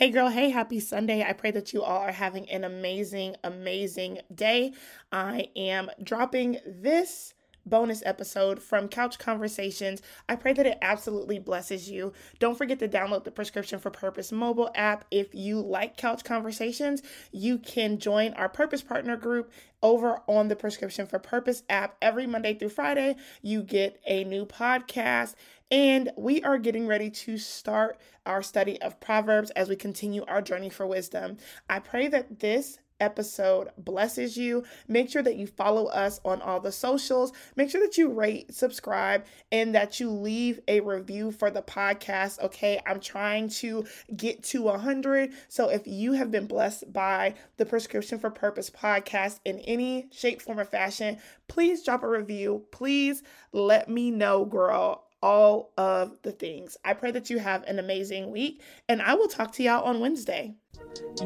Hey, girl, hey, happy Sunday. I pray that you all are having an amazing, amazing day. I am dropping this bonus episode from Couch Conversations. I pray that it absolutely blesses you. Don't forget to download the Prescription for Purpose mobile app. If you like Couch Conversations, you can join our Purpose Partner group over on the Prescription for Purpose app. Every Monday through Friday, you get a new podcast. And we are getting ready to start our study of Proverbs as we continue our journey for wisdom. I pray that this episode blesses you. Make sure that you follow us on all the socials. Make sure that you rate, subscribe, and that you leave a review for the podcast. Okay, I'm trying to get to 100. So if you have been blessed by the Prescription for Purpose podcast in any shape, form, or fashion, please drop a review. Please let me know, girl all of the things. I pray that you have an amazing week, and I will talk to y'all on Wednesday.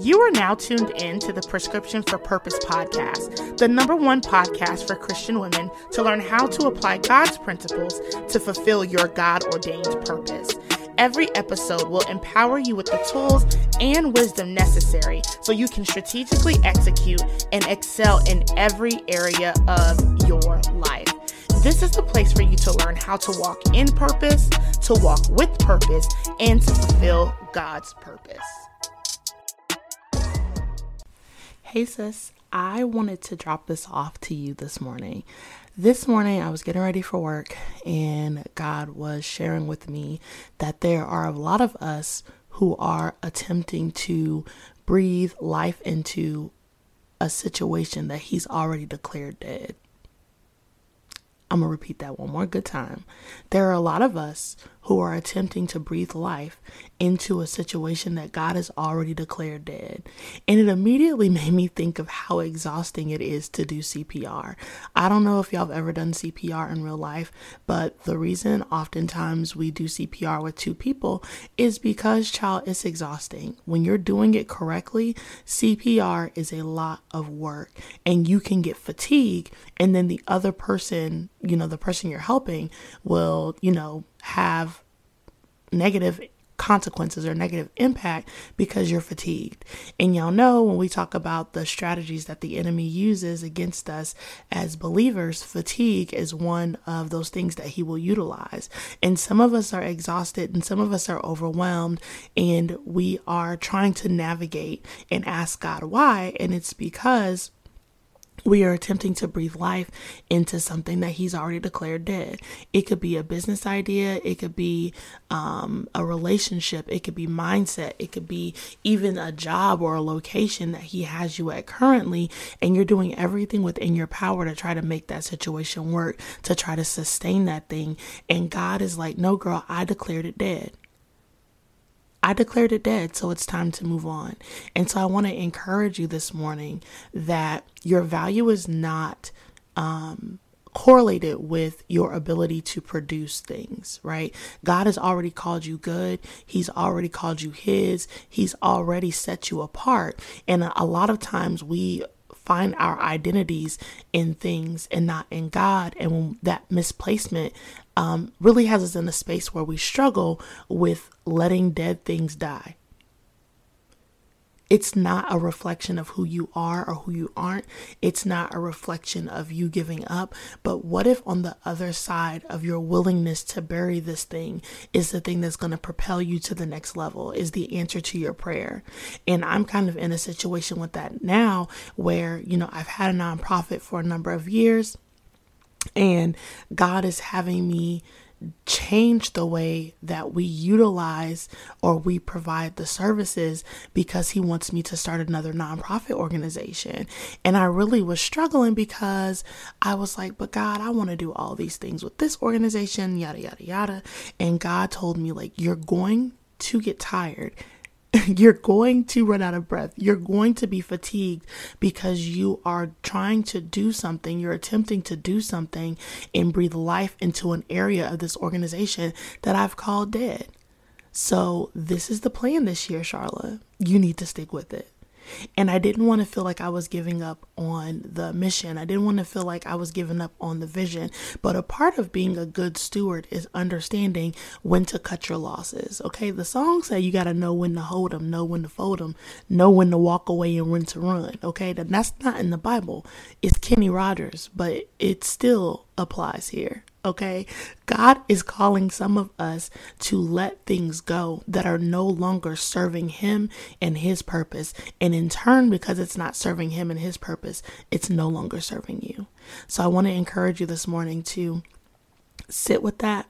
You are now tuned in to the Prescription for Purpose podcast, the number one podcast for Christian women to learn how to apply God's principles to fulfill your God ordained purpose. Every episode will empower you with the tools and wisdom necessary so you can strategically execute and excel in every area of your life. This is the place for you to learn how to walk in purpose, to walk with purpose, and to fulfill God's purpose. Hey, sis, I wanted to drop this off to you this morning. This morning, I was getting ready for work, and God was sharing with me that there are a lot of us who are attempting to breathe life into a situation that He's already declared dead. I'm going to repeat that one more good time. There are a lot of us who are attempting to breathe life into a situation that God has already declared dead. And it immediately made me think of how exhausting it is to do CPR. I don't know if y'all have ever done CPR in real life, but the reason oftentimes we do CPR with two people is because, child, it's exhausting. When you're doing it correctly, CPR is a lot of work and you can get fatigue, and then the other person, you know, the person you're helping will, you know, have negative consequences or negative impact because you're fatigued. And y'all know when we talk about the strategies that the enemy uses against us as believers, fatigue is one of those things that he will utilize. And some of us are exhausted and some of us are overwhelmed and we are trying to navigate and ask God why. And it's because we are attempting to breathe life into something that he's already declared dead. It could be a business idea, it could be um, a relationship, it could be mindset, it could be even a job or a location that he has you at currently, and you're doing everything within your power to try to make that situation work, to try to sustain that thing. And God is like, No, girl, I declared it dead. I declared it dead, so it's time to move on. And so I want to encourage you this morning that your value is not um, correlated with your ability to produce things, right? God has already called you good. He's already called you His. He's already set you apart. And a lot of times we find our identities in things and not in God. And that misplacement um, really has us in a space where we struggle with letting dead things die. It's not a reflection of who you are or who you aren't. It's not a reflection of you giving up. But what if on the other side of your willingness to bury this thing is the thing that's going to propel you to the next level, is the answer to your prayer? And I'm kind of in a situation with that now where, you know, I've had a nonprofit for a number of years and God is having me change the way that we utilize or we provide the services because he wants me to start another nonprofit organization. And I really was struggling because I was like, but God, I want to do all these things with this organization, yada, yada, yada. And God told me, like, you're going to get tired you're going to run out of breath. You're going to be fatigued because you are trying to do something. You're attempting to do something and breathe life into an area of this organization that I've called dead. So, this is the plan this year, Charlotte. You need to stick with it. And I didn't want to feel like I was giving up on the mission. I didn't want to feel like I was giving up on the vision. But a part of being a good steward is understanding when to cut your losses. Okay. The song say you got to know when to hold them, know when to fold them, know when to walk away and when to run. Okay. That's not in the Bible. It's Kenny Rogers, but it's still applies here. Okay. God is calling some of us to let things go that are no longer serving Him and His purpose. And in turn, because it's not serving Him and His purpose, it's no longer serving you. So I want to encourage you this morning to sit with that.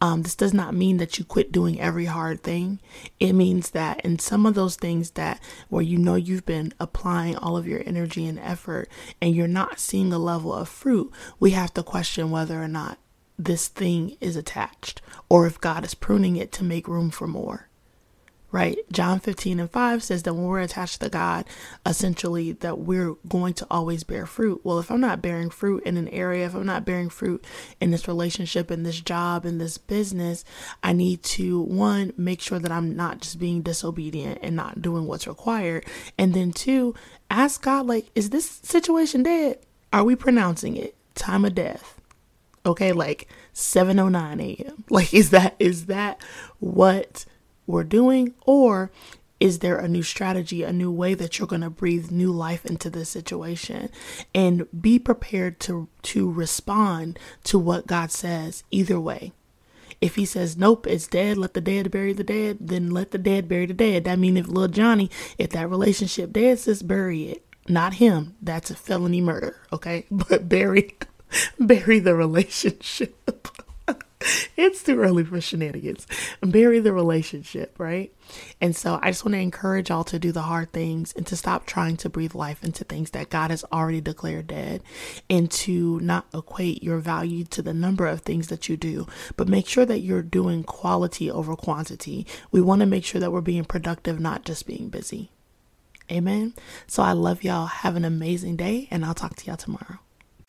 Um, this does not mean that you quit doing every hard thing. It means that in some of those things that where you know you've been applying all of your energy and effort and you're not seeing a level of fruit, we have to question whether or not this thing is attached or if God is pruning it to make room for more. Right? John 15 and 5 says that when we're attached to God, essentially that we're going to always bear fruit. Well, if I'm not bearing fruit in an area, if I'm not bearing fruit in this relationship, in this job, in this business, I need to, one, make sure that I'm not just being disobedient and not doing what's required. And then two, ask God, like, is this situation dead? Are we pronouncing it? Time of death okay like 7:09 a.m. like is that is that what we're doing or is there a new strategy, a new way that you're going to breathe new life into this situation and be prepared to to respond to what God says either way. If he says nope, it's dead, let the dead bury the dead, then let the dead bury the dead. That means if little Johnny, if that relationship dead, says bury it. Not him. That's a felony murder, okay? But bury bury the relationship. it's too early for shenanigans. Bury the relationship, right? And so I just want to encourage y'all to do the hard things and to stop trying to breathe life into things that God has already declared dead and to not equate your value to the number of things that you do, but make sure that you're doing quality over quantity. We want to make sure that we're being productive, not just being busy. Amen. So I love y'all. Have an amazing day, and I'll talk to y'all tomorrow.